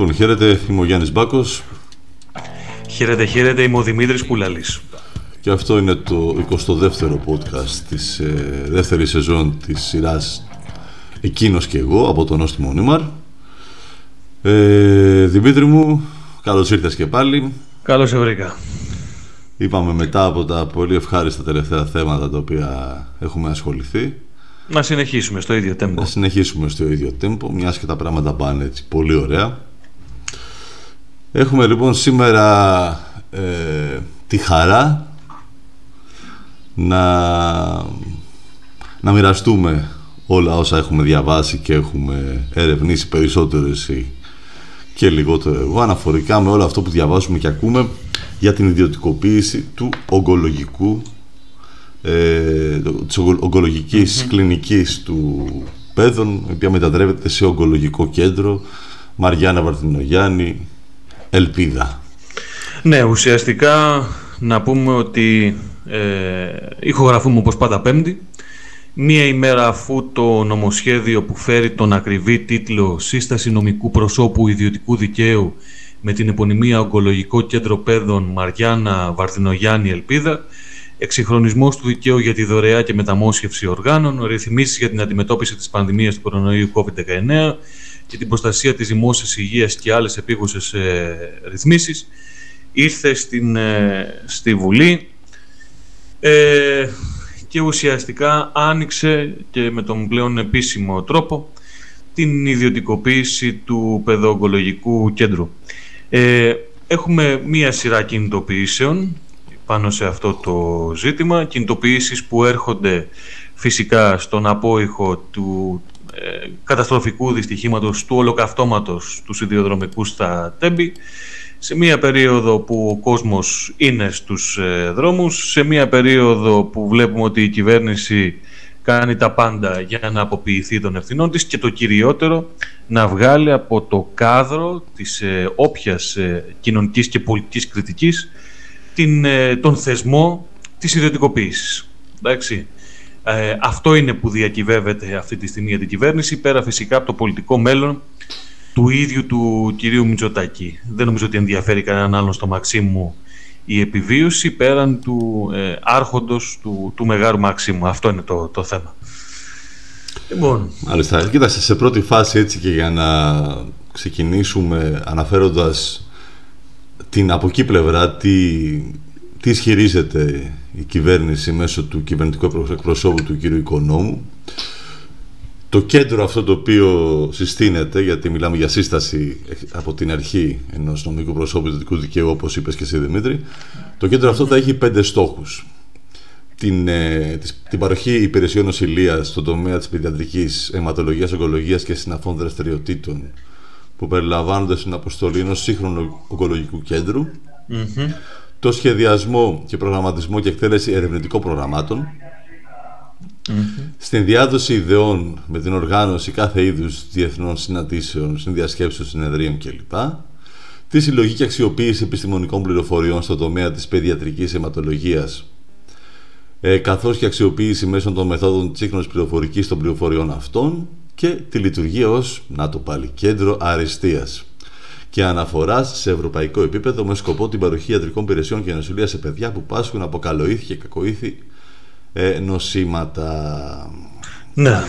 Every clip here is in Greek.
Λοιπόν, χαίρετε, είμαι ο Γιάννης Μπάκος. Χαίρετε, χαίρετε, είμαι ο Δημήτρης Πουλαλής. Και αυτό είναι το 22ο podcast της ε, δεύτερης σεζόν της σειράς «Εκείνος και εγώ» από τον Όστιμο Νίμαρ. Ε, Δημήτρη μου, καλώς ήρθες και πάλι. Καλώς σε βρήκα. Είπαμε μετά από τα πολύ ευχάριστα τελευταία θέματα τα οποία έχουμε ασχοληθεί. Να συνεχίσουμε στο ίδιο τέμπο. Να συνεχίσουμε στο ίδιο τέμπο, μιας και τα πράγματα πάνε έτσι πολύ ωραία. Έχουμε λοιπόν σήμερα ε, τη χαρά να, να μοιραστούμε όλα όσα έχουμε διαβάσει και έχουμε ερευνήσει περισσότερο εσύ και λιγότερο εγώ αναφορικά με όλο αυτό που διαβάζουμε και ακούμε για την ιδιωτικοποίηση του ογκολογικού ε, της ογκολογικης κλινικής του παιδων η οποία μετατρέπεται σε ογκολογικό κέντρο. Μαριάννα Βαρθινογιάννη Ελπίδα. Ναι, ουσιαστικά να πούμε ότι ε, ηχογραφούμε όπως πάντα πέμπτη. Μία ημέρα αφού το νομοσχέδιο που φέρει τον ακριβή τίτλο «Σύσταση νομικού προσώπου ιδιωτικού δικαίου» με την επωνυμία Ογκολογικό Κέντρο Παιδών Μαριάννα Βαρδινογιάννη Ελπίδα, εξυγχρονισμός του δικαίου για τη δωρεά και μεταμόσχευση οργάνων, ρυθμίσεις για την αντιμετώπιση της πανδημίας του κορονοϊού COVID-19 και την προστασία της δημόσιας υγείας και άλλες επίγουσες ε, ρυθμίσεις, ήρθε στην, ε, στη Βουλή ε, και ουσιαστικά άνοιξε και με τον πλέον επίσημο τρόπο την ιδιωτικοποίηση του παιδοογκολογικού κέντρου. Ε, έχουμε μία σειρά κινητοποιήσεων πάνω σε αυτό το ζήτημα, κινητοποιήσεις που έρχονται φυσικά στον απόϊχο του ε, καταστροφικού δυστυχήματος του ολοκαυτώματος του σιδηροδρομικού στα Τέμπη, σε μία περίοδο που ο κόσμος είναι στους ε, δρόμους, σε μία περίοδο που βλέπουμε ότι η κυβέρνηση κάνει τα πάντα για να αποποιηθεί των ευθυνών της και το κυριότερο να βγάλει από το κάδρο της ε, όποιας ε, κοινωνικής και πολιτικής κριτικής την, ε, τον θεσμό της ιδιωτικοποίησης. Εντάξει. Ε, αυτό είναι που διακυβεύεται αυτή τη στιγμή για την κυβέρνηση, πέρα φυσικά από το πολιτικό μέλλον του ίδιου του κυρίου Μητσοτάκη. Δεν νομίζω ότι ενδιαφέρει κανέναν άλλον στο Μαξίμου η επιβίωση πέραν του ε, άρχοντος του, του Μεγάλου Μαξίμου. Αυτό είναι το, το θέμα. Λοιπόν. Μάλιστα. Κοίταξε, σε πρώτη φάση έτσι και για να ξεκινήσουμε αναφέροντας την από εκεί πλευρά τι, τι ισχυρίζεται η κυβέρνηση μέσω του κυβερνητικού εκπροσώπου του κύριου Οικονόμου; Το κέντρο αυτό το οποίο συστήνεται, γιατί μιλάμε για σύσταση από την αρχή ενός νομικού προσώπου ιδιωτικού δικαίου, όπως είπες και εσύ Δημήτρη, το κέντρο αυτό θα έχει πέντε στόχους. Την, ε, την παροχή υπηρεσιών νοσηλείας στον τομέα της παιδιατρικής αιματολογίας, ογκολογίας και συναφών δραστηριοτήτων που περιλαμβάνονται στην αποστολή ενός σύγχρονου ογκολογικού το σχεδιασμό και προγραμματισμό και εκτέλεση ερευνητικών προγραμμάτων, στην διάδοση ιδεών με την οργάνωση κάθε είδους διεθνών συναντήσεων, συνδιασκέψεων, συνεδρίων κλπ. Τη συλλογή και αξιοποίηση επιστημονικών πληροφοριών στον τομέα της παιδιατρικής αιματολογίας ε, καθώς και αξιοποίηση μέσω των μεθόδων της σύγχρονης πληροφορικής των πληροφοριών αυτών και τη λειτουργία ως, να το πάλι, κέντρο αριστείας και αναφοράς σε ευρωπαϊκό επίπεδο με σκοπό την παροχή ιατρικών υπηρεσιών και νοσηλεία σε παιδιά που πάσχουν από καλοήθη και κακοήθη ε, νοσήματα. Ναι.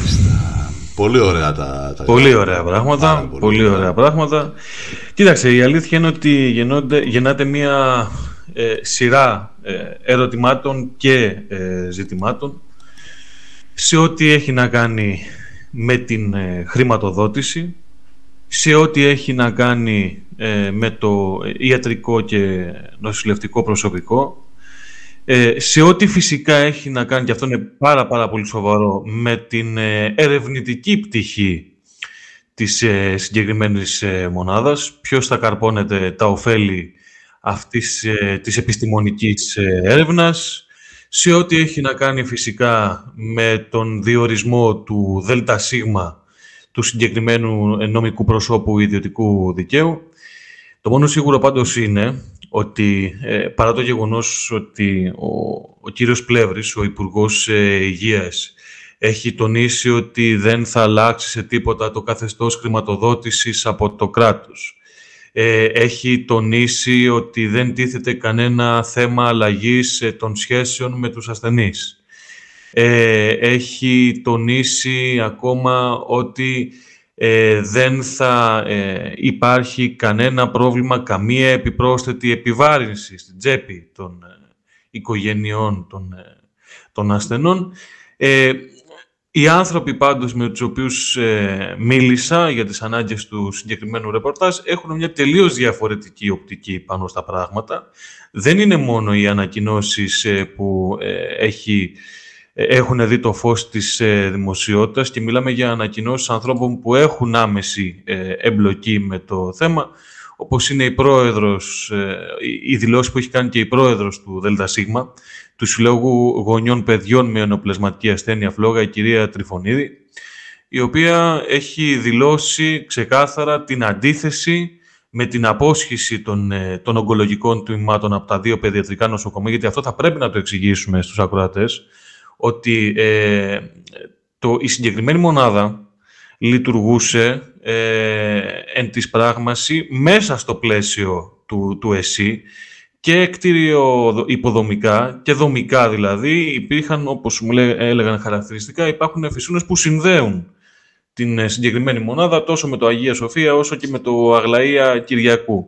Πολύ ωραία τα, τα Πολύ ωραία πράγματα. Πολύ, ωραία πράγματα. Κοίταξε, η αλήθεια είναι ότι γεννώνται, γεννάται μια ε, σειρά ε, ερωτημάτων και ε, ζητημάτων σε ό,τι έχει να κάνει με την χρηματοδότηση, σε ό,τι έχει να κάνει με το ιατρικό και νοσηλευτικό προσωπικό, ε, σε ό,τι φυσικά έχει να κάνει, και αυτό είναι πάρα πάρα πολύ σοβαρό, με την ε, ερευνητική πτυχή της ε, συγκεκριμένης ε, μονάδας, ποιος θα καρπώνεται τα ωφέλη αυτής ε, της επιστημονικής έρευνας, σε ό,τι έχει να κάνει φυσικά με τον διορισμό του ΔΣ του συγκεκριμένου νομικού προσώπου ιδιωτικού δικαίου. Το μόνο σίγουρο πάντως είναι ότι ε, παρά το γεγονός ότι ο, ο κύριος Πλεύρης, ο Υπουργός ε, Υγείας, έχει τονίσει ότι δεν θα αλλάξει σε τίποτα το καθεστώς χρηματοδότησης από το κράτος ε, έχει τονίσει ότι δεν τίθεται κανένα θέμα αλλαγής ε, των σχέσεων με τους ασθενείς. Ε, έχει τονίσει ακόμα ότι δεν θα υπάρχει κανένα πρόβλημα, καμία επιπρόσθετη επιβάρυνση στην τσέπη των οικογενειών των, των ασθενών. Οι άνθρωποι πάντως με τους οποίους ε, μίλησα για τις ανάγκες του συγκεκριμένου ρεπορτάζ έχουν μια τελείως διαφορετική οπτική πάνω στα πράγματα. Δεν είναι μόνο οι ανακοινώσεις ε, που ε, έχει, έχουν δει το φως της δημοσιότητας και μιλάμε για ανακοινώσεις ανθρώπων που έχουν άμεση εμπλοκή με το θέμα, όπως είναι η πρόεδρος, η δηλώση που έχει κάνει και η πρόεδρος του ΔΣ, του Συλλόγου Γονιών Παιδιών με Ενοπλασματική Ασθένεια Φλόγα, η κυρία Τριφωνίδη, η οποία έχει δηλώσει ξεκάθαρα την αντίθεση με την απόσχηση των, ε, των ογκολογικών τμήματων από τα δύο παιδιατρικά νοσοκομεία, γιατί αυτό θα πρέπει να το εξηγήσουμε στους ακροατές, ότι ε, το, η συγκεκριμένη μονάδα λειτουργούσε ε, εν της πράγμαση μέσα στο πλαίσιο του, του ΕΣΥ και κτίριο υποδομικά και δομικά δηλαδή υπήρχαν, όπως μου έλεγαν χαρακτηριστικά, υπάρχουν φυσούνες που συνδέουν την ε, συγκεκριμένη μονάδα τόσο με το Αγία Σοφία όσο και με το Αγλαία Κυριακού.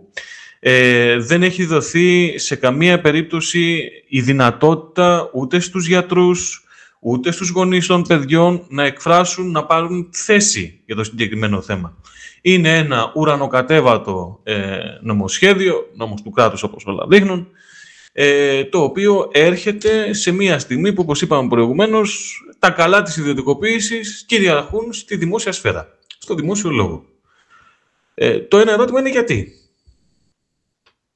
Ε, δεν έχει δοθεί σε καμία περίπτωση η δυνατότητα ούτε στους γιατρούς, ούτε στους γονείς των παιδιών να εκφράσουν, να πάρουν θέση για το συγκεκριμένο θέμα. Είναι ένα ουρανοκατέβατο ε, νομοσχέδιο, νόμος του κράτους όπως όλα δείχνουν, ε, το οποίο έρχεται σε μια στιγμή που, όπως είπαμε προηγουμένως, τα καλά της ιδιωτικοποίησης κυριαρχούν στη δημόσια σφαίρα, στο δημόσιο λόγο. Ε, το ένα ερώτημα είναι γιατί.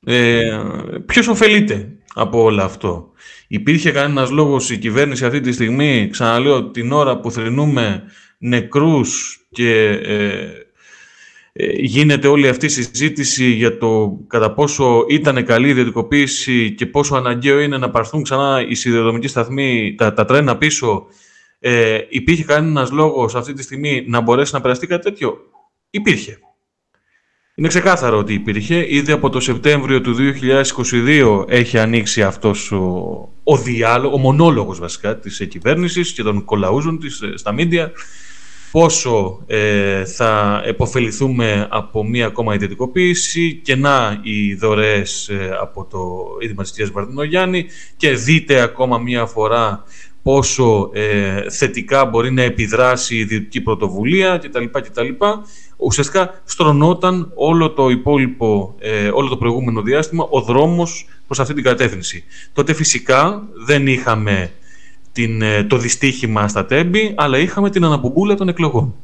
Ε, ποιος ωφελείται από όλο αυτό. Υπήρχε κανένας λόγος η κυβέρνηση αυτή τη στιγμή, ξαναλέω, την ώρα που θρυνούμε νεκρούς και ε, ε, γίνεται όλη αυτή η συζήτηση για το κατά πόσο ήταν καλή η ιδιωτικοποίηση και πόσο αναγκαίο είναι να παρθούν ξανά οι σιδηροδρομικοί σταθμοί, τα, τα τρένα πίσω. Ε, υπήρχε κανένας λόγος αυτή τη στιγμή να μπορέσει να περαστεί κάτι τέτοιο; Υπήρχε. Είναι ξεκάθαρο ότι υπήρχε. Ήδη από το Σεπτέμβριο του 2022 έχει ανοίξει αυτός ο, ο διάλογο, ο μονόλογος βασικά της κυβέρνησης και των κολαούζων της ε, στα μίντια πόσο ε, θα επωφεληθούμε από μία ακόμα ιδιωτικοποίηση και να οι δωρεές ε, από το Ίδρυμα της Βαρδινογιάννη και δείτε ακόμα μία φορά πόσο ε, θετικά μπορεί να επιδράσει η ιδιωτική πρωτοβουλία κτλ. κτλ. Ουσιαστικά στρωνόταν όλο το υπόλοιπο, ε, όλο το προηγούμενο διάστημα ο δρόμος προς αυτή την κατεύθυνση. Τότε φυσικά δεν είχαμε την, ε, το δυστύχημα στα τέμπη, αλλά είχαμε την αναπομπούλα των εκλογών.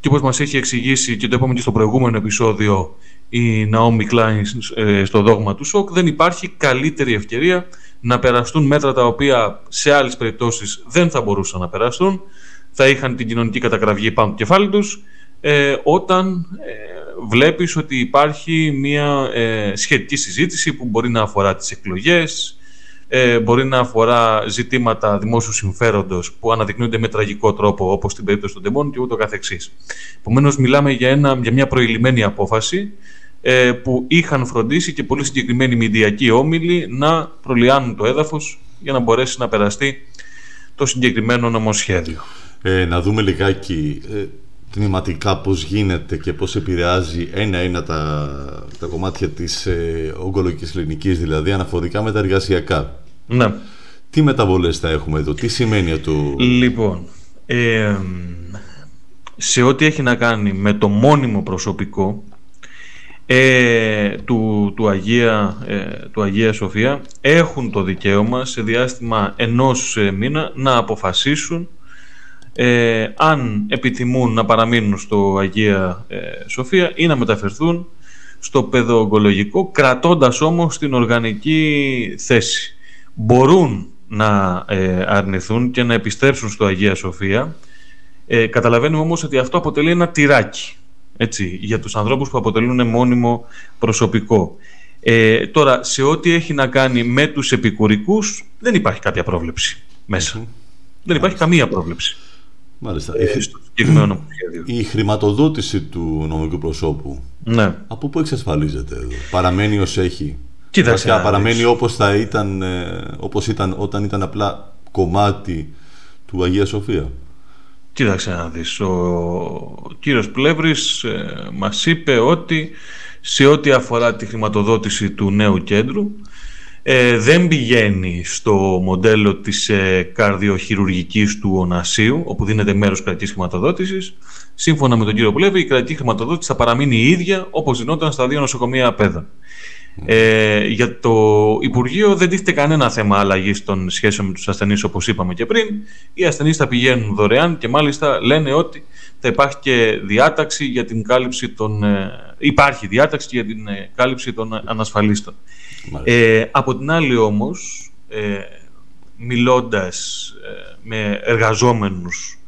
Και όπως μας έχει εξηγήσει και το είπαμε και στο προηγούμενο επεισόδιο η Naomi Klein ε, στο δόγμα του ΣΟΚ, δεν υπάρχει καλύτερη ευκαιρία να περαστούν μέτρα τα οποία σε άλλες περιπτώσεις δεν θα μπορούσαν να περαστούν, θα είχαν την κοινωνική κατακραυγή πάνω του κεφάλι τους, ε, όταν ε, βλέπεις ότι υπάρχει μια ε, σχετική συζήτηση που μπορεί να αφορά τις εκλογές, ε, μπορεί να αφορά ζητήματα δημόσιου συμφέροντος που αναδεικνύονται με τραγικό τρόπο, όπως στην περίπτωση των τεμών και ούτω καθεξής. Επομένως, μιλάμε για, ένα, για μια προηλημένη απόφαση ε, που είχαν φροντίσει και πολύ συγκεκριμένοι μηντιακοί όμιλοι να προλιάνουν το έδαφος για να μπορέσει να περαστεί το συγκεκριμένο νομοσχέδιο. Ε, να δούμε λιγάκι ε, τμηματικά πώς γίνεται και πώς επηρεάζει ένα-ένα τα, τα κομμάτια της ε, ογκολογικής κλινικής, δηλαδή αναφορικά με τα εργασιακά. Ναι. Τι μεταβολές θα έχουμε εδώ, τι σημαίνει αυτό; Λοιπόν, ε, σε ό,τι έχει να κάνει με το μόνιμο προσωπικό ε, του, του, Αγία, ε, του Αγία Σοφία έχουν το δικαίωμα σε διάστημα ενός ε, μήνα να αποφασίσουν ε, αν επιθυμούν να παραμείνουν στο Αγία ε, Σοφία ή να μεταφερθούν στο παιδοογκολογικό, κρατώντας όμως την οργανική θέση. Μπορούν να ε, αρνηθούν και να επιστρέψουν στο Αγία Σοφία. Ε, καταλαβαίνουμε όμως ότι αυτό αποτελεί ένα τυράκι έτσι, για τους ανθρώπους που αποτελούν μόνιμο προσωπικό. Ε, τώρα, σε ό,τι έχει να κάνει με τους επικουρικούς, δεν υπάρχει κάποια πρόβλεψη Δεν υπάρχει καμία πρόβλεψη. Μάλιστα. Ε, στο συγκεκριμένο νομοσχέδιο. Η χρηματοδότηση του νομικού προσώπου. Ναι. Από πού εξασφαλίζεται εδώ; Παραμένει ως έχει; Κοίταξε. Παραμένει όπως, θα ήταν, ε, όπως ήταν όταν ήταν απλά κομμάτι του Αγία Σοφία; Κοίταξε να δεις. Ο κύριος Πλεύρης ε, μας είπε ότι σε ό,τι αφορά τη χρηματοδότηση του νέου κέντρου ε, δεν πηγαίνει στο μοντέλο της ε, καρδιοχειρουργικής του ονασίου, όπου δίνεται μέρος κρατικής χρηματοδότησης. Σύμφωνα με τον κύριο Πλεύρη, η κρατική χρηματοδότηση θα παραμείνει η ίδια όπως δινόταν στα δύο νοσοκομεία ΑΠΕΔΑ. Ε, για το Υπουργείο δεν τίθεται κανένα θέμα αλλαγής των σχέσεων με τους ασθενείς, όπως είπαμε και πριν. Οι ασθενείς θα πηγαίνουν δωρεάν και μάλιστα λένε ότι θα υπάρχει και διάταξη για την κάλυψη των. Ε, υπάρχει διάταξη για την ε, κάλυψη των ανασφαλίστων. Ε, από την άλλη όμως, ε, μιλώντας με εργαζόμενους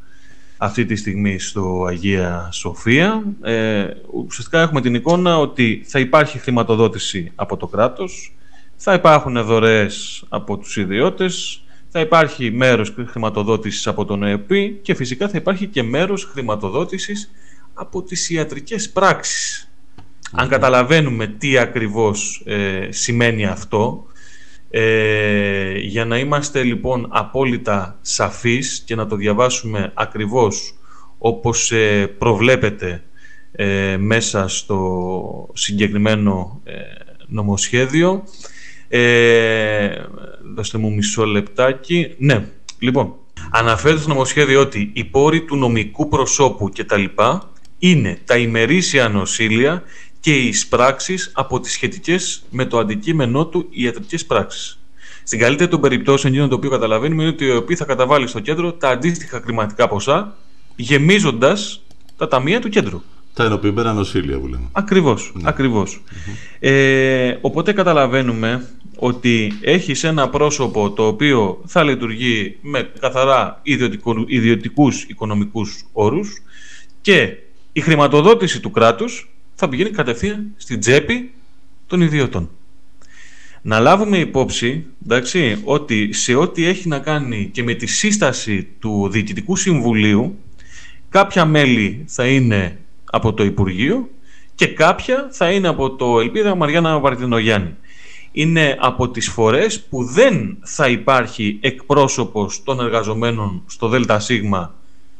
αυτή τη στιγμή στο Αγία Σοφία. Ε, ουσιαστικά έχουμε την εικόνα ότι θα υπάρχει χρηματοδότηση από το κράτος, θα υπάρχουν δωρεές από τους ιδιώτες, θα υπάρχει μέρος χρηματοδότησης από τον ΕΕΠ και φυσικά θα υπάρχει και μέρος χρηματοδότησης από τις ιατρικές πράξεις. Αν καταλαβαίνουμε τι ακριβώς ε, σημαίνει αυτό, ε, για να είμαστε λοιπόν απόλυτα σαφείς και να το διαβάσουμε ακριβώς όπως ε, προβλέπεται ε, μέσα στο συγκεκριμένο ε, νομοσχέδιο. Ε, δώστε μου μισό λεπτάκι. Ναι, λοιπόν, αναφέρεται στο νομοσχέδιο ότι οι πόροι του νομικού προσώπου και τα λοιπά είναι τα ημερήσια νοσήλια και οι εισπράξεις από τις σχετικές με το αντικείμενό του ιατρικές πράξεις. Στην καλύτερη των περιπτώσεων, εκείνο το οποίο καταλαβαίνουμε είναι ότι ο οποίο θα καταβάλει στο κέντρο τα αντίστοιχα χρηματικά ποσά, γεμίζοντας τα ταμεία του κέντρου. Τα ενοποιημένα νοσήλια που λέμε. Ακριβώς. Ναι. Ακριβώς. Ε, οπότε καταλαβαίνουμε ότι έχεις ένα πρόσωπο το οποίο θα λειτουργεί με καθαρά ιδιωτικούς οικονομικούς όρους και η χρηματοδότηση του κράτους θα πηγαίνει κατευθείαν στην τσέπη των ιδιωτών. Να λάβουμε υπόψη εντάξει, ότι σε ό,τι έχει να κάνει και με τη σύσταση του Διοικητικού Συμβουλίου κάποια μέλη θα είναι από το Υπουργείο και κάποια θα είναι από το Ελπίδα Μαριάννα Βαρτινογιάννη. Είναι από τις φορές που δεν θα υπάρχει εκπρόσωπος των εργαζομένων στο ΔΣ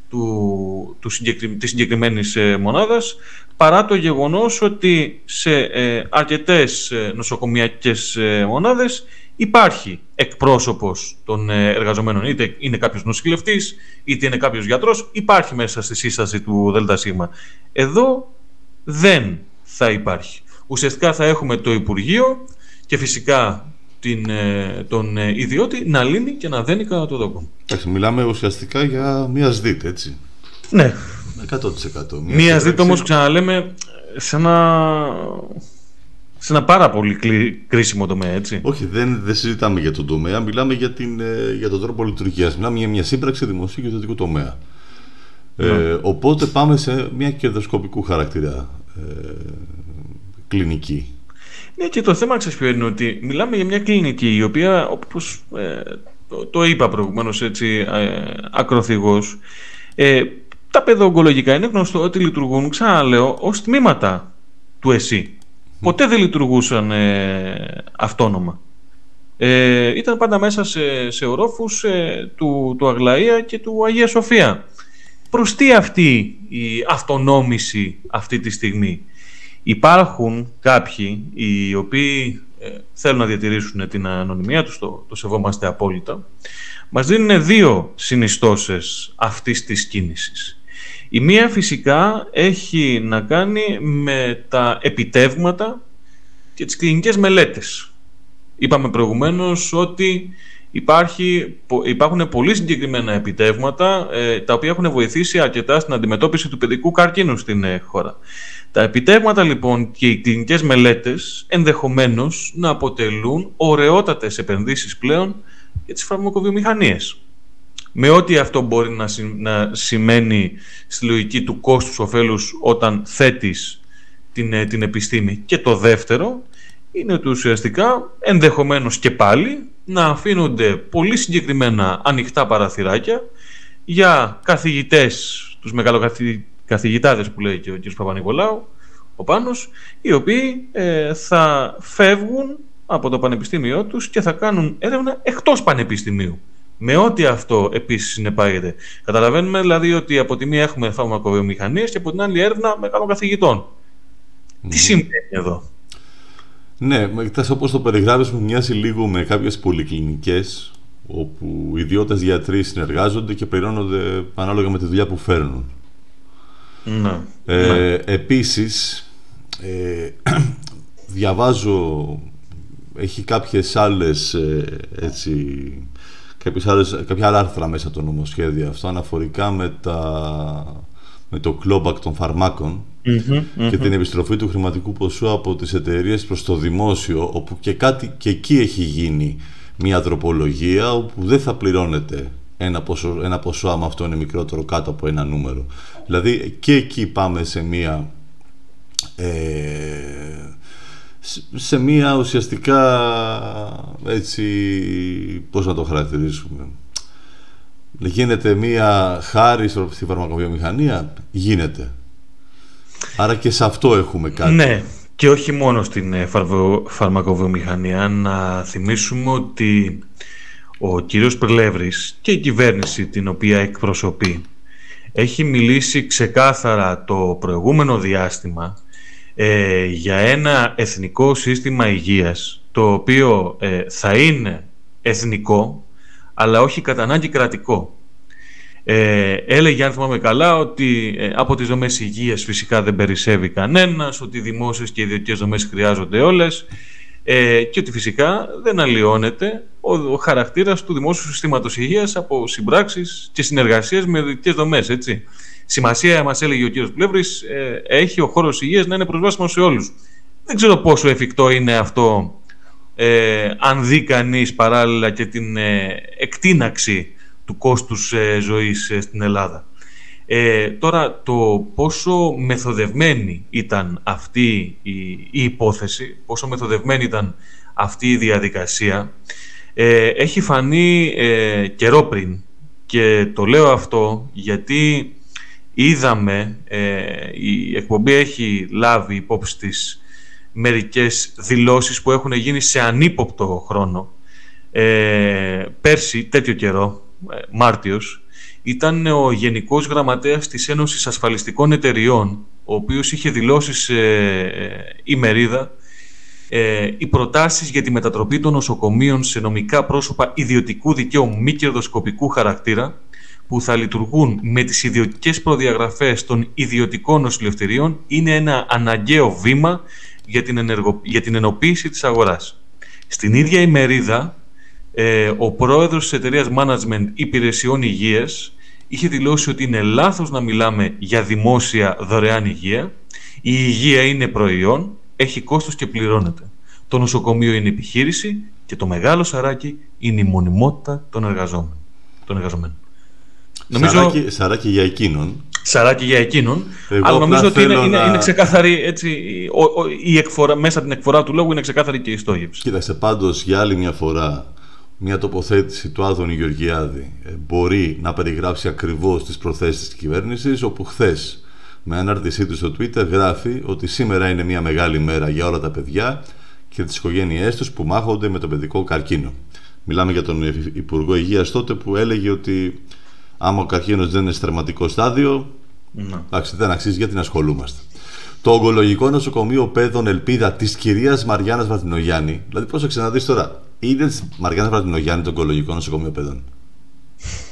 του, του συγκεκρι, της συγκεκριμένης ε, μονάδας παρά το γεγονός ότι σε ε, αρκετές ε, νοσοκομιακές ε, μονάδες υπάρχει εκπρόσωπος των ε, εργαζομένων είτε είναι κάποιος νοσηλευτής είτε είναι κάποιος γιατρός υπάρχει μέσα στη σύσταση του ΔΣ. Εδώ δεν θα υπάρχει. Ουσιαστικά θα έχουμε το Υπουργείο και φυσικά την, ε, τον ε, ιδιώτη να λύνει και να δένει κατά το δόκο. Εντάξει, μιλάμε ουσιαστικά για μία ΣΔΙΤ, έτσι. Ναι. 100%. Μία, μία ΣΔΙΤ όμως ξαναλέμε σε ένα, σε ένα πάρα πολύ κρίσιμο τομέα, έτσι. Όχι, δεν, δεν συζητάμε για τον τομέα, μιλάμε για, την, ε, για τον τρόπο λειτουργίας. Μιλάμε για μια σύμπραξη δημοσίου και ιδιωτικού τομέα. Ε, ναι. οπότε πάμε σε μια κερδοσκοπικού χαρακτήρα ε, κλινική. Ναι, και το θέμα ξέρεις ποιο είναι ότι μιλάμε για μια κλινική η οποία, όπως ε, το, το, είπα προηγουμένως έτσι ε, ακροθυγός, ε, τα παιδοογκολογικά είναι γνωστό ότι λειτουργούν, ξαναλέω, ως τμήματα του ΕΣΥ. Ποτέ δεν λειτουργούσαν ε, αυτόνομα. Ε, ήταν πάντα μέσα σε, σε ορόφους ε, του, του Αγλαία και του Αγία Σοφία. Προς τι αυτή η αυτονόμηση αυτή τη στιγμή; Υπάρχουν κάποιοι οι οποίοι ε, θέλουν να διατηρήσουν την ανωνυμία τους, το, το σεβόμαστε απόλυτα, μας δίνουν δύο συνιστώσεις αυτής της κίνησης. Η μία φυσικά έχει να κάνει με τα επιτεύγματα και τις κλινικές μελέτες. Είπαμε προηγουμένως ότι υπάρχει, υπάρχουν πολύ συγκεκριμένα επιτεύγματα ε, τα οποία έχουν βοηθήσει αρκετά στην αντιμετώπιση του παιδικού καρκίνου στην ε, χώρα. Τα επιτεύγματα λοιπόν και οι κλινικές μελέτες ενδεχομένως να αποτελούν ωραιότατες επενδύσεις πλέον για τις φαρμακοβιομηχανίες. Με ό,τι αυτό μπορεί να, να σημαίνει στη λογική του κόστους ωφέλους όταν θέτεις την, ε, την επιστήμη. Και το δεύτερο είναι ότι ουσιαστικά ενδεχομένως και πάλι να αφήνονται πολύ συγκεκριμένα ανοιχτά παραθυράκια για καθηγητές, τους μεγαλοκαθηγητάδες που λέει και ο κ. Παπα-Νικολάου, ο Πάνος, οι οποίοι ε, θα φεύγουν από το πανεπιστήμιό τους και θα κάνουν έρευνα εκτός πανεπιστημίου. Με ό,τι αυτό επίσης συνεπάγεται. Καταλαβαίνουμε δηλαδή ότι από τη μία έχουμε φαρμακοβιομηχανίες και από την άλλη έρευνα μεγάλων καθηγητών. Τι σημαίνει εδώ; Ναι, κοιτάς όπως το περιγράφεις μου μοιάζει λίγο με κάποιες πολυκλινικές όπου οι ιδιώτες γιατροί συνεργάζονται και πληρώνονται ανάλογα με τη δουλειά που φέρνουν. Ναι. Ε, ναι. Επίσης, ε, διαβάζω, έχει κάποιες άλλες, ε, έτσι, κάποιες άλλες, κάποια άλλα άρθρα μέσα το νομοσχέδιο αυτό αναφορικά με, τα, με το κλόμπακ των φαρμακων και την επιστροφή του χρηματικού ποσού από τις εταιρείες προς το δημόσιο όπου και, κάτι, και εκεί έχει γίνει μια τροπολογία όπου δεν θα πληρώνεται ένα ποσό, ένα ποσό άμα αυτό είναι μικρότερο κάτω από ένα νούμερο. Δηλαδή και εκεί πάμε σε μια ε, σε μια ουσιαστικά έτσι πώς να το χαρακτηρίσουμε γίνεται μια χάρη στη φαρμακοβιομηχανία; Γίνεται. Άρα και σε αυτό έχουμε κάτι. Ναι και όχι μόνο στην ε, φαρμακοβιομηχανία. Να θυμίσουμε ότι ο κύριος Πρλεύρης και η κυβέρνηση την οποία εκπροσωπεί έχει μιλήσει ξεκάθαρα το προηγούμενο διάστημα ε, για ένα εθνικό σύστημα υγείας το οποίο ε, θα είναι εθνικό αλλά όχι κατά ανάγκη κρατικό. Ε, έλεγε, αν θυμάμαι καλά, ότι ε, από τις δομές υγείας φυσικά δεν περισσεύει κανένας, ότι οι δημόσιες και οι ιδιωτικές δομές χρειάζονται όλες ε, και ότι φυσικά δεν αλλοιώνεται ο, ο χαρακτήρας του δημόσιου συστήματος υγείας από συμπράξεις και συνεργασίες με ιδιωτικές δομές, έτσι. Σημασία, μας έλεγε ο κύριος Πλεύρης, ε, έχει ο χώρος υγείας να είναι προσβάσιμος σε όλους. Δεν ξέρω πόσο εφικτό είναι αυτό ε, αν δει κανείς παράλληλα και την ε, εκτίναξη του κόστους ε, ζωής ε, στην Ελλάδα. Ε, τώρα το πόσο μεθοδευμένη ήταν αυτή η, η υπόθεση, πόσο μεθοδευμένη ήταν αυτή η διαδικασία έχει φανεί καιρό πριν και το λέω αυτό γιατί είδαμε, η εκπομπή έχει λάβει υπόψη της μερικές δηλώσεις που έχουν γίνει σε ανύποπτο χρόνο. Ε, πέρσι, τέτοιο καιρό, ε, Μάρτιος, ήταν ο Γενικός Γραμματέας της Ένωσης Ασφαλιστικών Εταιριών, ο οποίος είχε δηλώσει σε ε, ημερίδα ε, οι προτάσεις για τη μετατροπή των νοσοκομείων σε νομικά πρόσωπα ιδιωτικού δικαίου μη κερδοσκοπικού χαρακτήρα, που θα λειτουργούν με τις ιδιωτικές προδιαγραφές των ιδιωτικών νοσηλευτηρίων είναι ένα αναγκαίο βήμα για την, ενεργο... για την ενοποίηση της αγοράς. Στην ίδια ημερίδα, ε, ο πρόεδρος της εταιρείας Management Υπηρεσιών Υγείας είχε δηλώσει ότι είναι λάθος να μιλάμε για δημόσια δωρεάν υγεία. Η υγεία είναι προϊόν, έχει κόστος και πληρώνεται. Το νοσοκομείο είναι επιχείρηση και το μεγάλο σαράκι είναι η μονιμότητα των εργαζόμενων. Των εργαζομένων. Νομίζω... Σαράκι, για εκείνον. Σαράκι για εκείνον. αλλά νομίζω ότι είναι, είναι, είναι ξεκάθαρη έτσι, η εκφορά, μέσα την εκφορά του λόγου είναι ξεκάθαρη και η στόχευση. Κοίταξε πάντως για άλλη μια φορά μια τοποθέτηση του Άδωνη Γεωργιάδη ε, μπορεί να περιγράψει ακριβώς τις προθέσεις της κυβέρνησης όπου χθες με ανάρτησή του στο Twitter γράφει ότι σήμερα είναι μια μεγάλη μέρα για όλα τα παιδιά και τις οικογένειές τους που μάχονται με το παιδικό καρκίνο. Μιλάμε για τον Υπουργό Υγείας τότε που έλεγε ότι άμα ο καρκίνος δεν είναι σε τερματικό στάδιο ναι. εντάξει, δεν αξίζει γιατί να ασχολούμαστε. Το ογκολογικό νοσοκομείο παιδών Ελπίδα της κυρίας Μαριάννας Βαρδινογιάννη. Δηλαδή, πρόσεξε να δεις τώρα. Είδε της Μαριάννας Βαρδινογιάννη το ογκολογικό νοσοκομείο παιδών.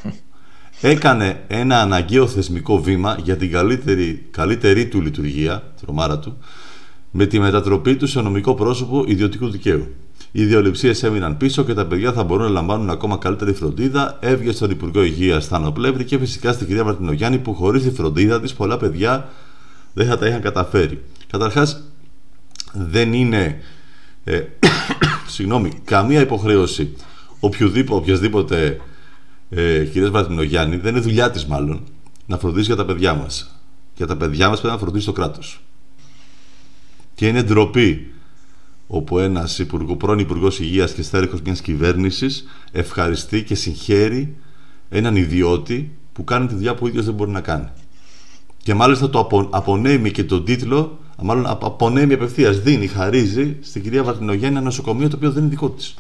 Έκανε ένα αναγκαίο θεσμικό βήμα για την καλύτερη, καλύτερη του λειτουργία, τρομάρα του, με τη μετατροπή του σε νομικό πρόσωπο ιδιωτικού δικαίου. Οι ιδεολειψίε έμειναν πίσω και τα παιδιά θα μπορούν να λαμβάνουν ακόμα καλύτερη φροντίδα. Έβγε στον Υπουργό Υγείας Θάνο Πλεύρη και φυσικά στην κυρία Βαρτινογιάννη που χωρίς τη φροντίδα της πολλά παιδιά δεν θα τα είχαν καταφέρει. Καταρχάς, δεν είναι ε, συγγνώμη, καμία υποχρέωση οποιοδήποτε, οποιασδήποτε ε, κυρίας Βαρτινογιάννη, δεν είναι δουλειά της μάλλον, να φροντίσει για τα παιδιά μας. Για τα παιδιά μας πρέπει να φροντίσει το κράτος. Και είναι ντροπή όπου ένας υπουργό, πρώην Υπουργός Υγείας και στέρεχος μιας κυβέρνησης ευχαριστεί και συγχαίρει έναν ιδιώτη που κάνει τη δουλειά που ο ίδιος δεν μπορεί να κάνει. Και μάλιστα το απο, απονέμει και τον τίτλο, μάλλον απονέμει απευθείας, δίνει, χαρίζει στην κυρία Βαρτινογέννη ένα νοσοκομείο το οποίο δεν είναι δικό της.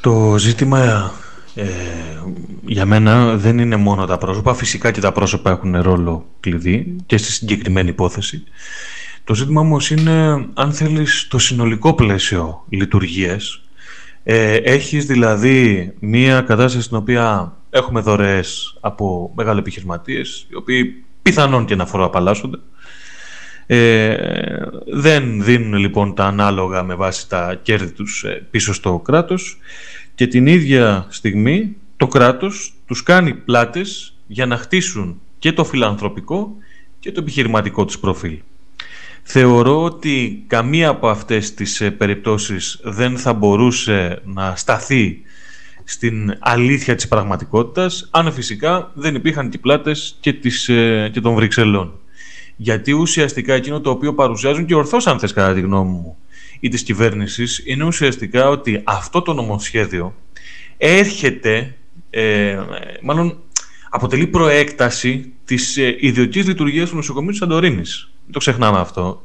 Το ζήτημα ε, για μένα δεν είναι μόνο τα πρόσωπα. Φυσικά και τα πρόσωπα έχουν ρόλο κλειδί και στη συγκεκριμένη υπόθεση. Το ζήτημα όμως είναι, αν θέλεις, το συνολικό πλαίσιο λειτουργίες. Ε, έχεις δηλαδή μία κατάσταση στην οποία έχουμε δωρεές από μεγάλοι επιχειρηματίες, οι οποίοι πιθανόν και να φοροαπαλλάσσονται. Ε, δεν δίνουν λοιπόν τα ανάλογα με βάση τα κέρδη τους ε, πίσω στο κράτος και την ίδια στιγμή το κράτος τους κάνει πλάτες για να χτίσουν και το φιλανθρωπικό και το επιχειρηματικό τους προφίλ. Θεωρώ ότι καμία από αυτές τις ε, περιπτώσεις δεν θα μπορούσε να σταθεί στην αλήθεια της πραγματικότητας αν φυσικά δεν υπήρχαν και πλάτες και, τις, ε, και των Βρυξελών. Γιατί ουσιαστικά εκείνο το οποίο παρουσιάζουν και ορθώς αν θες κατά τη γνώμη μου ή της κυβέρνησης είναι ουσιαστικά ότι αυτό το νομοσχέδιο έρχεται, ε, μάλλον αποτελεί προέκταση της ε, ιδιωτικής λειτουργίας του νοσοκομείου της Σαντορίνης. Δεν το ξεχνάμε αυτό,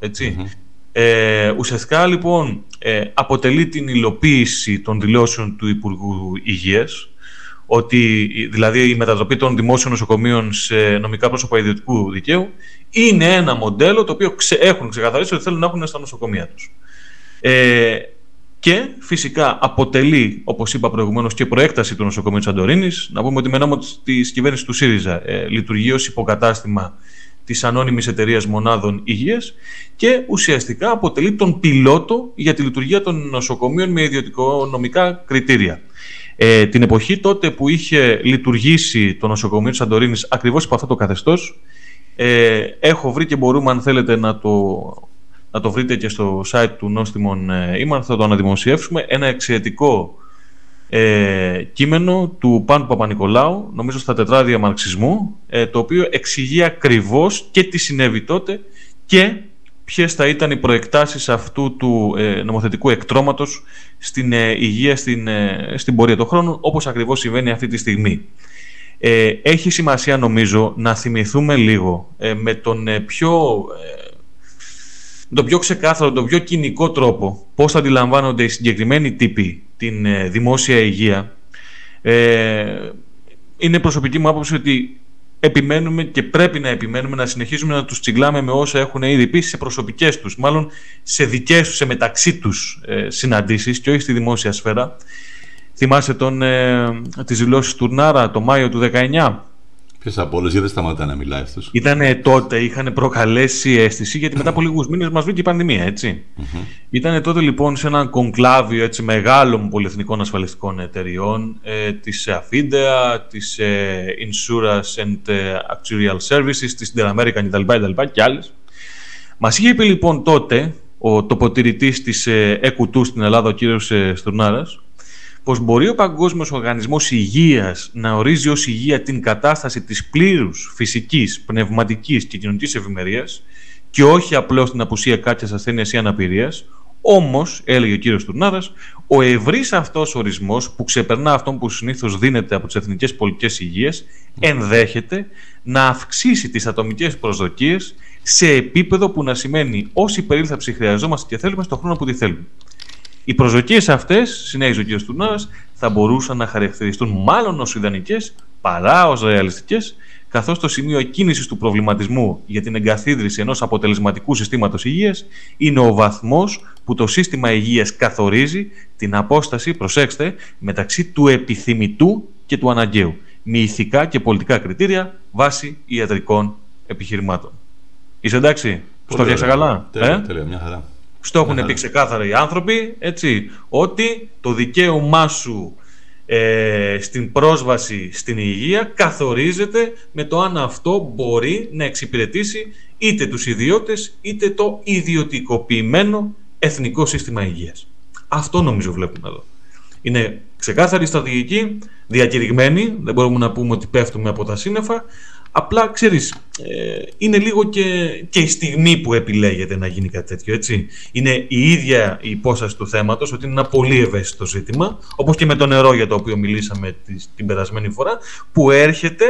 Ε, ουσιαστικά λοιπόν ε, αποτελεί την υλοποίηση των δηλώσεων του Υπουργού Υγείας ότι δηλαδή η μετατροπή των δημόσιων νοσοκομείων σε νομικά πρόσωπα ιδιωτικού δικαίου είναι ένα μοντέλο το οποίο ξε, έχουν ξεκαθαρίσει ότι θέλουν να έχουν στα νοσοκομεία τους. Ε, και φυσικά αποτελεί, όπως είπα προηγουμένως, και προέκταση του νοσοκομείου της Σαντορίνη. Να πούμε ότι με νόμο της κυβέρνησης του ΣΥΡΙΖΑ ε, λειτουργεί ως υποκατάστημα της ανώνυμης εταιρείας μονάδων υγείας και ουσιαστικά αποτελεί τον πιλότο για τη λειτουργία των νοσοκομείων με ιδιωτικονομικά κριτήρια. Ε, την εποχή τότε που είχε λειτουργήσει το νοσοκομείο της Σαντορίνης ακριβώς από αυτό το καθεστώς, ε, έχω βρει και μπορούμε, αν θέλετε, να το να το βρείτε και στο site του Νόστιμων Ήμαν, θα το αναδημοσιεύσουμε, ένα εξαιρετικό ε, κείμενο του Πάνου Παπα-Νικολάου, νομίζω στα τετράδια μαρξισμού, ε, το οποίο εξηγεί ακριβώς και τι συνέβη τότε και ποιες θα ήταν οι προεκτάσεις αυτού του ε, νομοθετικού εκτρώματος στην ε, υγεία στην, ε, στην πορεία των χρόνων, όπως ακριβώς συμβαίνει αυτή τη στιγμή. έχει σημασία νομίζω να θυμηθούμε λίγο με τον πιο τον πιο ξεκάθαρο, τον πιο κοινικό τρόπο πώς θα αντιλαμβάνονται οι συγκεκριμένοι τύποι την ε, δημόσια υγεία ε, είναι προσωπική μου άποψη ότι επιμένουμε και πρέπει να επιμένουμε να συνεχίζουμε να τους τσιγκλάμε με όσα έχουν ήδη πει σε προσωπικές τους, μάλλον σε δικές τους, σε μεταξύ τους ε, συναντήσεις και όχι στη δημόσια σφαίρα. Θυμάστε τον, ε, τις δηλώσεις του Νάρα το Μάιο του 19 Ποιο από όλες, γιατί δεν σταματά να μιλάει αυτός; Ήταν τότε, είχαν προκαλέσει αίσθηση, γιατί μετά από λίγους μήνες μας βγήκε η πανδημία, έτσι. Mm-hmm. Ήταν τότε λοιπόν σε ένα κονκλάβιο έτσι, μεγάλων πολυεθνικών ασφαλιστικών εταιριών, ε, της Affidea, της ε, Insurance and ε, Actuarial Services, της Interamerican κτλ. κτλ και άλλες. Μας είχε πει λοιπόν τότε ο τοποτηρητή της ε, ΕΚΟΥΤΟΥ στην Ελλάδα, ο κύριος ε, Στουρνάρας, πως μπορεί ο Παγκόσμιος Οργανισμός Υγείας να ορίζει ως υγεία την κατάσταση της πλήρους φυσικής, πνευματικής και κοινωνικής ευημερίας και όχι απλώς την απουσία κάποιας ασθένειας ή αναπηρίας, όμως, έλεγε ο κύριος Τουρνάρας, ο ευρύς αυτός ορισμός που ξεπερνά αυτόν που συνήθως δίνεται από τις εθνικές πολιτικές υγείας ενδέχεται να αυξήσει τις ατομικές προσδοκίες σε επίπεδο που να σημαίνει όση περίληψη χρειαζόμαστε και θέλουμε στον χρόνο που τη θέλουμε. Οι προσδοκίες αυτές, συνέχιζε ο κ. Τουρνάρα, θα μπορούσαν να χαρακτηριστούν μάλλον ως ιδανικές παρά ως ρεαλιστικές, καθώς το σημείο κίνησης του προβληματισμού για την εγκαθίδρυση ενός αποτελεσματικού συστήματος υγείας είναι ο βαθμός που το σύστημα υγείας καθορίζει την απόσταση, προσέξτε, μεταξύ του επιθυμητού και του αναγκαίου, με ηθικά και πολιτικά κριτήρια βάσει ιατρικών επιχειρημάτων. Είσαι εντάξει, στο φτιάξα καλά. Τέλεια, ε; τέλεια, μια χαρά. Στο έχουν πει ξεκάθαρα οι άνθρωποι, έτσι, ότι το δικαίωμά σου ε, στην πρόσβαση στην υγεία καθορίζεται με το αν αυτό μπορεί να εξυπηρετήσει είτε τους ιδιώτες είτε το ιδιωτικοποιημένο εθνικό σύστημα υγείας. Αυτό νομίζω βλέπουμε εδώ. Είναι ξεκάθαρη στρατηγική, διακηρυγμένη, δεν μπορούμε να πούμε ότι πέφτουμε από τα σύννεφα. Απλά, ξέρεις, ε, είναι λίγο και, και η στιγμή που επιλέγεται να γίνει κάτι τέτοιο, έτσι. Είναι η ίδια η υπόσταση του θέματος, ότι είναι ένα πολύ ευαίσθητο ζήτημα, όπως και με το νερό για το οποίο μιλήσαμε την περασμένη φορά, που έρχεται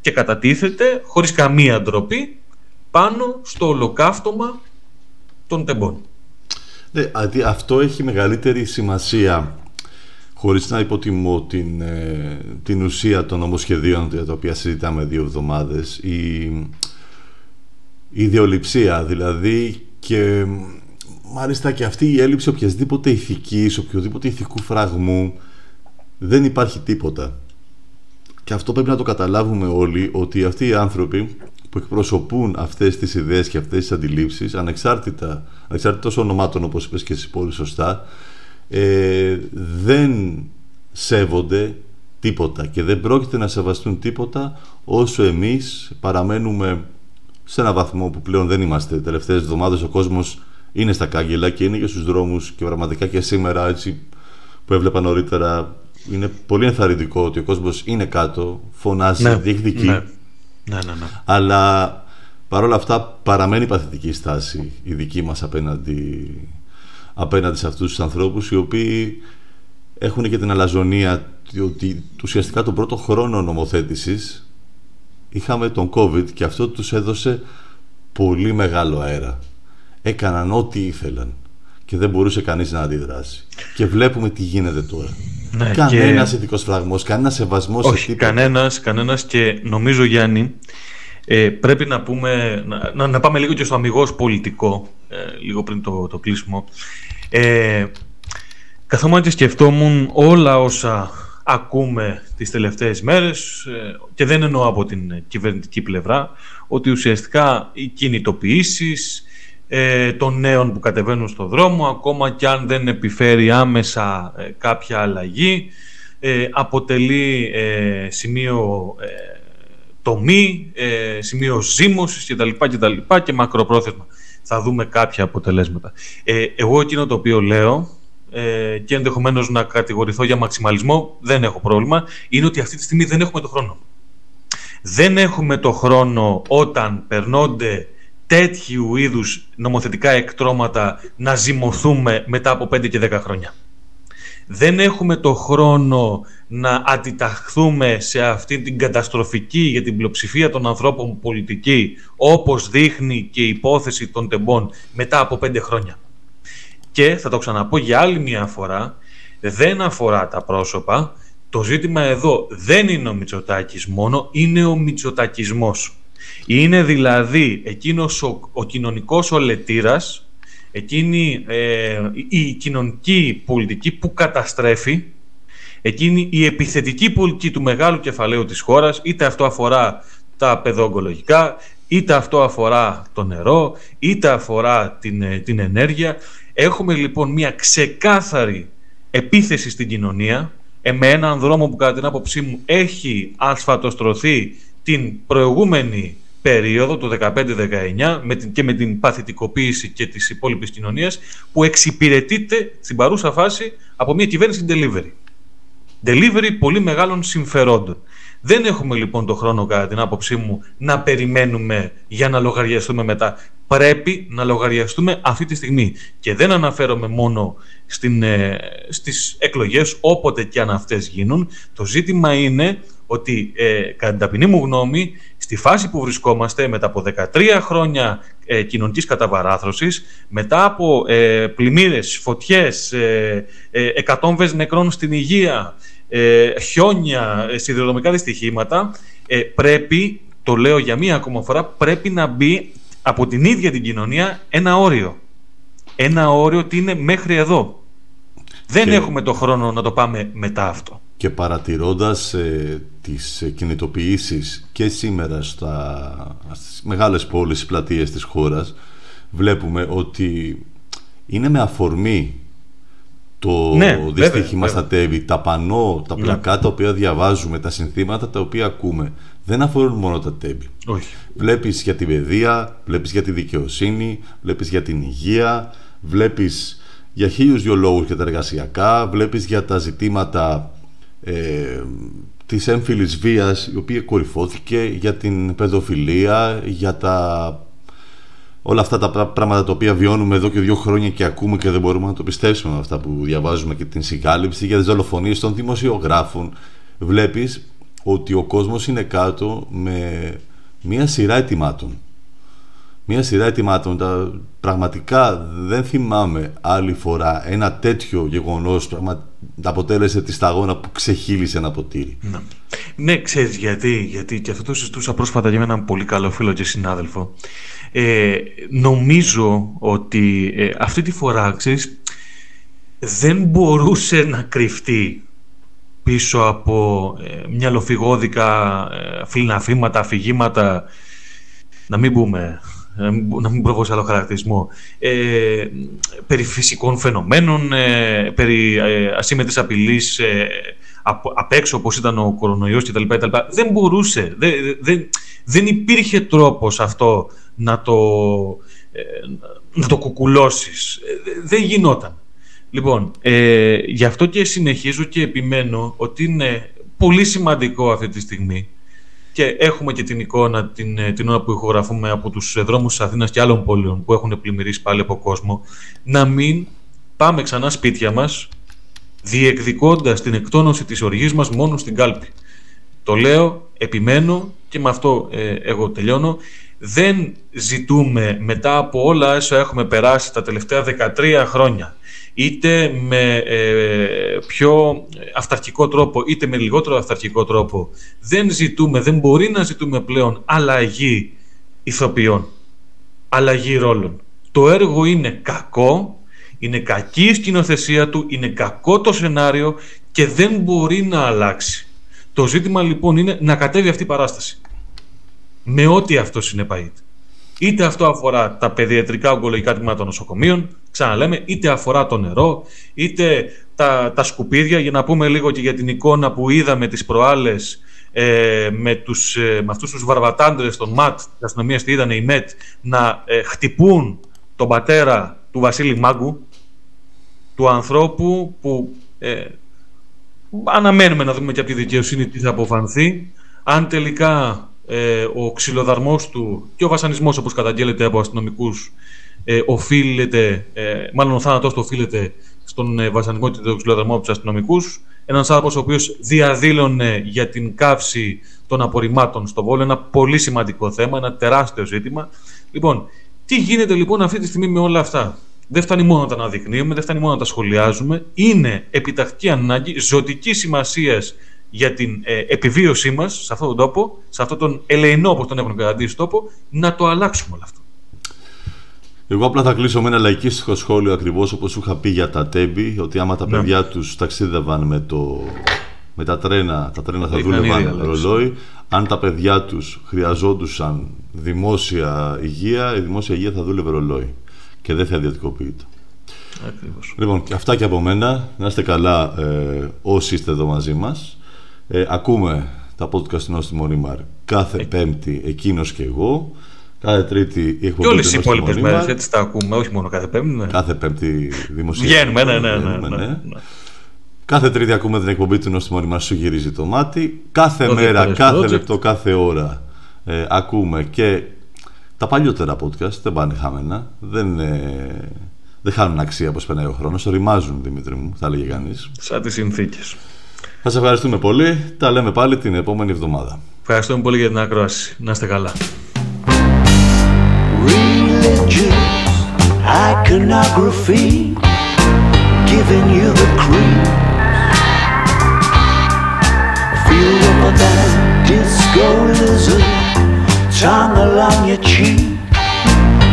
και κατατίθεται χωρίς καμία ντροπή πάνω στο ολοκαύτωμα των τεμπών. Ναι, αυτό έχει μεγαλύτερη σημασία χωρίς να υποτιμώ την, ε, την ουσία των νομοσχεδίων για τα οποία συζητάμε δύο εβδομάδες η, η ιδεολειψία δηλαδή και μάλιστα και αυτή η έλλειψη οποιασδήποτε ηθικής, οποιοδήποτε ηθικού φραγμού δεν υπάρχει τίποτα. Και αυτό πρέπει να το καταλάβουμε όλοι ότι αυτοί οι άνθρωποι που εκπροσωπούν αυτές τις ιδέες και αυτές τις αντιλήψεις ανεξάρτητα, ανεξάρτητα ονομάτων όπως είπες και εσύ πολύ σωστά ε, δεν σέβονται τίποτα και δεν πρόκειται να σεβαστούν τίποτα όσο εμείς παραμένουμε σε ένα βαθμό που πλέον δεν είμαστε. Τελευταίες εβδομάδες ο κόσμος είναι στα κάγκελα και είναι και στους δρόμους και πραγματικά και σήμερα έτσι που έβλεπα νωρίτερα είναι πολύ ενθαρρυντικό ότι ο κόσμος είναι κάτω, φωνάζει, ναι, διεκδικεί. Ναι. Ναι, ναι, ναι. Αλλά παρόλα αυτά παραμένει παθητική στάση η δική μας απέναντι, απέναντι σε αυτούς τους ανθρώπους οι οποίοι έχουν και την αλαζονία ότι ουσιαστικά τον πρώτο χρόνο νομοθέτησης είχαμε τον COVID και αυτό τους έδωσε πολύ μεγάλο αέρα. Έκαναν ό,τι ήθελαν και δεν μπορούσε κανείς να αντιδράσει. Και βλέπουμε τι γίνεται τώρα. Ναι, κανένας και... ειδικός φραγμός, κανένας σεβασμός Όχι, σε κανένας, κανένας και νομίζω Γιάννη ε, πρέπει να πούμε, να, να, πάμε λίγο και στο αμυγός πολιτικό, ε, λίγο πριν το, το κλείσιμο. Ε, καθόμουν και σκεφτόμουν όλα όσα ακούμε τις τελευταίες μέρες ε, και δεν εννοώ από την κυβερνητική πλευρά ότι ουσιαστικά οι κινητοποιήσεις, ε, των νέων που κατεβαίνουν στο δρόμο, ακόμα και αν δεν επιφέρει άμεσα ε, κάποια αλλαγή, ε, αποτελεί ε, σημείο τομή, σημείο ζήμωσης κτλ. Και, και μακροπρόθεσμα. Θα δούμε κάποια αποτελέσματα. εγώ εκείνο το οποίο λέω και ενδεχομένως να κατηγορηθώ για μαξιμαλισμό, δεν έχω πρόβλημα, είναι ότι αυτή τη στιγμή δεν έχουμε το χρόνο. Δεν έχουμε το χρόνο όταν περνώνται τέτοιου είδους νομοθετικά εκτρώματα να ζυμωθούμε μετά από 5 και 10 χρόνια. Δεν έχουμε το χρόνο να αντιταχθούμε σε αυτή την καταστροφική για την πλειοψηφία των ανθρώπων πολιτική, όπως δείχνει και η υπόθεση των τεμπών μετά από 5 χρόνια. Και θα το ξαναπώ για άλλη μια φορά, δεν αφορά τα πρόσωπα, το ζήτημα εδώ δεν είναι ο Μητσοτάκης μόνο, είναι ο Μητσοτακισμός. Είναι δηλαδή εκείνος ο, ο κοινωνικός ολετήρας, εκείνη ε, η κοινωνική πολιτική που καταστρέφει, εκείνη η επιθετική πολιτική του μεγάλου κεφαλαίου της χώρας, είτε αυτό αφορά τα παιδοογκολογικά, είτε αυτό αφορά το νερό, είτε αφορά την, ε, την ενέργεια. Έχουμε λοιπόν μια ξεκάθαρη επίθεση στην κοινωνία, ε, με έναν δρόμο που κατά την άποψή μου έχει ασφατοστρωθεί την προηγούμενη περίοδο, το 15-19, και με την παθητικοποίηση και της υπόλοιπης κοινωνίας, που εξυπηρετείται στην παρούσα φάση από μια κυβέρνηση delivery. Delivery πολύ μεγάλων συμφερόντων. Δεν έχουμε λοιπόν το χρόνο, κατά την άποψή μου, να περιμένουμε για να λογαριαστούμε μετά. Πρέπει να λογαριαστούμε αυτή τη στιγμή. Και δεν αναφέρομαι μόνο στην, ε, στις εκλογές, όποτε και αν αυτές γίνουν. Το ζήτημα είναι ότι ε, κατά την ταπεινή μου γνώμη, στη φάση που βρισκόμαστε μετά από 13 χρόνια ε, κοινωνικής καταβαράθρωσης, μετά από ε, πλημμύρες, φωτιές, ε, ε, εκατόμβες νεκρών στην υγεία, ε, χιόνια, ε, σιδηροδρομικά δυστυχήματα, ε, πρέπει, το λέω για μία ακόμα φορά, πρέπει να μπει από την ίδια την κοινωνία ένα όριο. Ένα όριο ότι είναι μέχρι εδώ. Δεν έχουμε το χρόνο να το πάμε μετά αυτό και παρατηρώντας ε, τις κινητοποιήσεις και σήμερα στα, στις μεγάλες πόλεις, πλατείες της χώρας βλέπουμε ότι είναι με αφορμή το ναι, δυστύχημα στα τέβη, τα πανό, τα ναι. πλακά τα οποία διαβάζουμε, τα συνθήματα τα οποία ακούμε δεν αφορούν μόνο τα τέμπη. Όχι. Βλέπεις για την παιδεία, βλέπεις για τη δικαιοσύνη, βλέπεις για την υγεία, βλέπεις για χίλιους δυο λόγους και τα εργασιακά, βλέπεις για τα ζητήματα ε, της έμφυλης βίας η οποία κορυφώθηκε για την παιδοφιλία, για τα όλα αυτά τα πράγματα τα οποία βιώνουμε εδώ και δύο χρόνια και ακούμε και δεν μπορούμε να το πιστέψουμε με αυτά που διαβάζουμε και την συγκάλυψη για τις δολοφονίες των δημοσιογράφων. Βλέπεις ότι ο κόσμος είναι κάτω με μία σειρά ετοιμάτων. Μία σειρά ετοιμάτων τα πραγματικά δεν θυμάμαι άλλη φορά ένα τέτοιο γεγονός πραγμα... αποτέλεσε τη σταγόνα που ξεχύλισε ένα ποτήρι. Ναι. ναι ξέρεις γιατί, γιατί και αυτό το συζητούσα πρόσφατα για έναν πολύ καλό φίλο και συνάδελφο. Ε, νομίζω ότι ε, αυτή τη φορά, ξέρεις, δεν μπορούσε να κρυφτεί πίσω από ε, μια λοφιγόδικα ε, φιλναφήματα, αφηγήματα, να μην πούμε, να μην προβώ σε άλλο χαρακτηρισμό, ε, περί φυσικών φαινομένων, ε, περί ε, ασύμμετρης απειλής ε, απ' έξω όπως ήταν ο κορονοϊός κτλ. Δεν μπορούσε, δεν, δεν, δεν υπήρχε τρόπος αυτό να το, ε, να το κουκουλώσεις. Ε, δεν γινόταν. Λοιπόν, ε, γι' αυτό και συνεχίζω και επιμένω ότι είναι πολύ σημαντικό αυτή τη στιγμή και έχουμε και την εικόνα την, ε, την ώρα που ηχογραφούμε από τους δρόμους της Αθήνας και άλλων πόλεων που έχουν πλημμυρίσει πάλι από κόσμο να μην πάμε ξανά σπίτια μας διεκδικώντας την εκτόνωση της οργής μας μόνο στην κάλπη. Το λέω, επιμένω και με αυτό εγώ τελειώνω δεν ζητούμε μετά από όλα όσα έχουμε περάσει τα τελευταία 13 χρόνια είτε με ε, πιο αυταρχικό τρόπο είτε με λιγότερο αυταρχικό τρόπο δεν ζητούμε, δεν μπορεί να ζητούμε πλέον αλλαγή ηθοποιών, αλλαγή ρόλων. Το έργο είναι κακό, είναι κακή η σκηνοθεσία του, είναι κακό το σενάριο και δεν μπορεί να αλλάξει. Το ζήτημα λοιπόν είναι να κατέβει αυτή η παράσταση με ό,τι αυτό συνεπαγείται. Είτε αυτό αφορά τα παιδιατρικά ογκολογικά τμήματα των νοσοκομείων, ξαναλέμε, είτε αφορά το νερό, είτε τα, τα σκουπίδια, για να πούμε λίγο και για την εικόνα που είδαμε τις προάλλες ε, με, τους, ε, με αυτούς τους βαρβατάντρες των ΜΑΤ, της αστυνομία τι είδανε η ΜΕΤ, να ε, χτυπούν τον πατέρα του Βασίλη Μάγκου, του ανθρώπου που ε, αναμένουμε να δούμε και από τη δικαιοσύνη τι θα αποφανθεί. Αν τελικά ε, ο ξυλοδαρμός του και ο βασανισμός όπως καταγγέλλεται από αστυνομικούς ε, οφείλεται, ε, μάλλον ο θάνατος του οφείλεται στον ε, βασανισμό και τον ξυλοδαρμό από τους αστυνομικούς. Ένας άνθρωπος ο οποίος διαδήλωνε για την καύση των απορριμμάτων στο Βόλο. Ένα πολύ σημαντικό θέμα, ένα τεράστιο ζήτημα. Λοιπόν, τι γίνεται λοιπόν αυτή τη στιγμή με όλα αυτά; Δεν φτάνει μόνο να τα αναδεικνύουμε, δεν φτάνει μόνο να τα σχολιάζουμε. Είναι επιτακτική ανάγκη ζωτικής σημασίας για την ε, επιβίωσή μας σε αυτόν τον τόπο, σε αυτόν τον ελεηνό όπως τον έχουν καταντήσει τόπο, να το αλλάξουμε όλο αυτό. Εγώ απλά θα κλείσω με ένα λαϊκίστικο σχόλιο ακριβώς όπως σου είχα πει για τα τέμπη, ότι άμα τα ναι. παιδιά τους ταξίδευαν με, το, με τα τρένα, τα τρένα θα δούλευαν ρολόι. Αν τα παιδιά τους χρειαζόντουσαν δημόσια υγεία, η δημόσια υγεία θα δούλευε ρολόι και δεν θα ιδιωτικοποιείται. Ακριβώς. Λοιπόν, και αυτά και από μένα. Να είστε καλά ε, όσοι είστε εδώ μαζί μας. Ε, ακούμε τα podcast του Νόστιμο Ρήμαρ κάθε ε. Πέμπτη, εκείνος και εγώ. Κάθε Τρίτη έχουμε Και όλες οι υπόλοιπες μέρες έτσι τα ακούμε, όχι μόνο κάθε Πέμπτη. Ναι. Κάθε Πέμπτη δημοσιεύουμε. Βγαίνουμε, ναι, ναι, ναι, ναι, ναι. Κάθε Τρίτη ακούμε την εκπομπή του Νόστιμο Ρήμαρ σου γυρίζει το μάτι. Κάθε μέρα, κάθε λεπτό, κάθε ώρα ε, ακούμε και τα παλιότερα podcast δεν πάνε χάμενα. Δεν, ε, δεν χάνουν αξία όπως περνάει ο χρόνος. Οριμάζουν, Δημήτρη μου, θα έλεγε κανείς. Σαν τις συνθήκες. Θα σε ευχαριστούμε πολύ. Τα λέμε πάλι την επόμενη εβδομάδα. Ευχαριστούμε πολύ για την ακρόαση. Να είστε καλά. Iconography giving you the creep feel rubber band disco lizard tongue along your cheek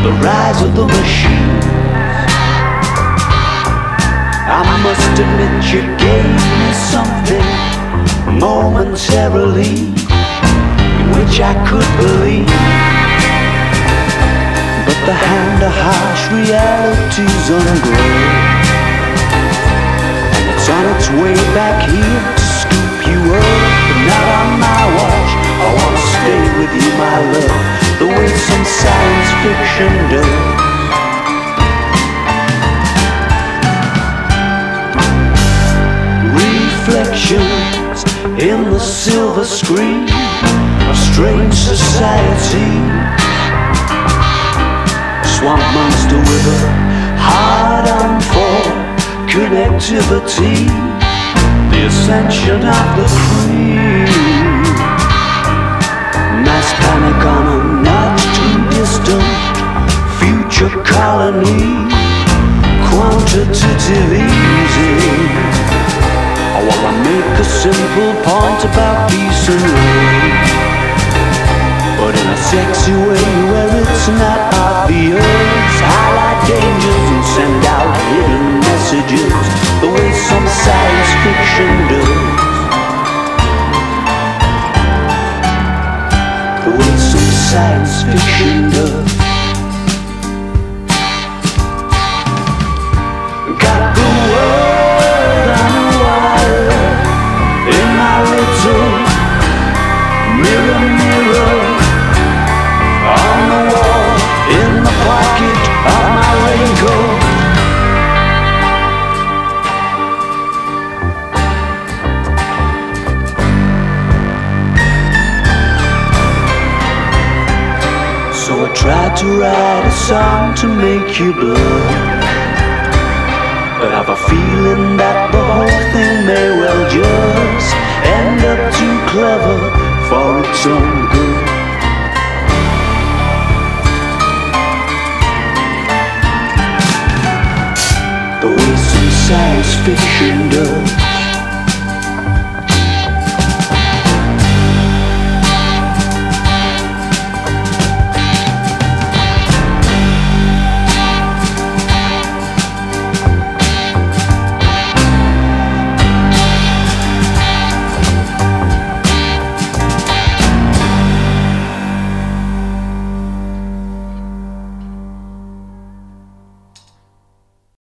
the rise of the machine I must admit you gave me something momentarily in which I could believe behind a harsh realities ungrown. And it's on its way back here to scoop you up, but not on my watch. I wanna stay with you, my love, the way some science fiction does. Reflections in the silver screen of strange society. Swamp monster with a hard on for connectivity. The ascension of the free. Mass panic on a not too distant future colony. Quantitative easy. I wanna make a simple point about peace and love But in a sexy way where it's not obvious Highlight dangers and send out hidden messages The way some science fiction does. The way some science fiction does write a song to make you blue. But I've a feeling that the whole thing may well just end up too clever for its own good. The way some science fiction does.